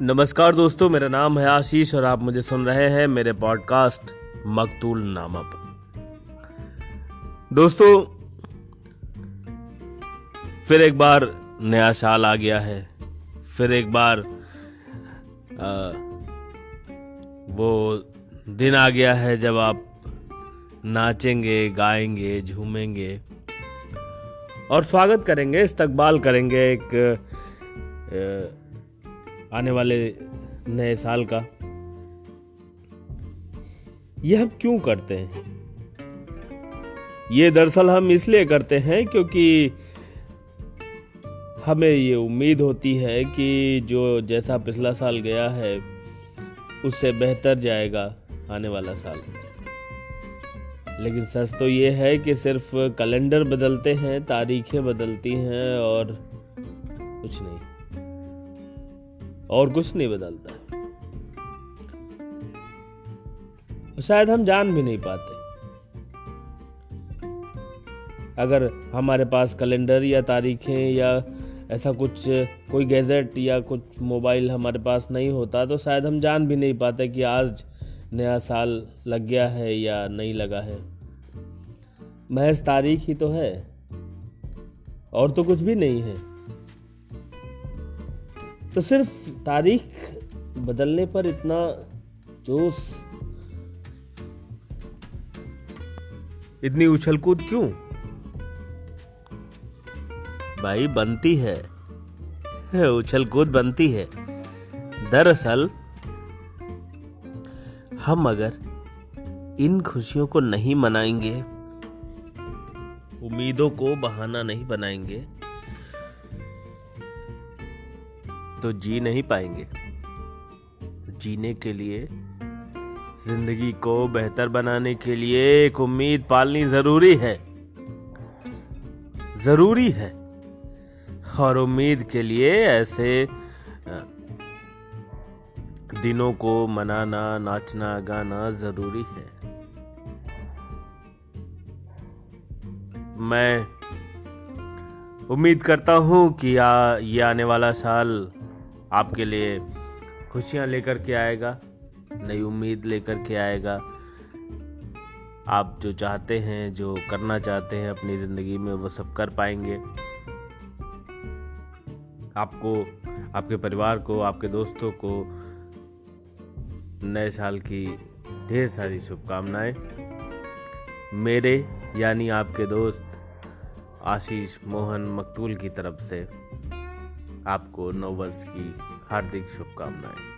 नमस्कार दोस्तों मेरा नाम है आशीष और आप मुझे सुन रहे हैं मेरे पॉडकास्ट मकतूल नामा पर दोस्तों फिर एक बार नया साल आ गया है। फिर एक बार आ, वो दिन आ गया है जब आप नाचेंगे गाएँगे झूमेंगे और स्वागत करेंगे इस्तकबाल करेंगे एक आ, आने वाले नए साल का। ये हम क्यों करते हैं? ये दरअसल हम इसलिए करते हैं क्योंकि हमें ये उम्मीद होती है कि जो जैसा पिछला साल गया है, उससे बेहतर जाएगा आने वाला साल। लेकिन सच तो ये है कि सिर्फ़ कैलेंडर बदलते हैं, तारीखें बदलती हैं और कुछ नहीं। और कुछ नहीं बदलता शायद हम जान भी नहीं पाते। अगर हमारे पास कैलेंडर या तारीखें या ऐसा कुछ, कोई गैजेट या कुछ मोबाइल हमारे पास नहीं होता तो शायद हम जान भी नहीं पाते कि आज नया साल लग गया है या नहीं लगा है। महज तारीख ही तो है। और तो कुछ भी नहीं है। तो सिर्फ़ तारीख बदलने पर इतना जोश। इतनी उछल कूद क्यों? भाई, बनती है। उछल कूद बनती है। दरअसल, हम अगर इन खुशियों को नहीं मनाएँगे, उम्मीदों को बहाना नहीं बनाएँगे तो जी नहीं पाएँगे। जीने के लिए ज़िंदगी को बेहतर बनाने के लिए एक उम्मीद पालनी ज़रूरी है। ज़रूरी है। और उम्मीद के लिए ऐसे दिनों को मनाना नाचना गाना ज़रूरी है। मैं उम्मीद करता हूँ कि आ, ये आने वाला साल आपके लिए खुशियाँ लेकर के आएगा, नई उम्मीद लेकर के आएगा। आप जो चाहते हैं, जो करना चाहते हैं अपनी ज़िंदगी में, वो सब कर पाएँगे। आपको, आपके परिवार को, आपके दोस्तों को नए साल की ढेर सारी शुभकामनाएँ। मेरे यानी आपके दोस्त आशीष मोहन मकतूल की तरफ़ से। आपको नव वर्ष की हार्दिक शुभकामनाएँ।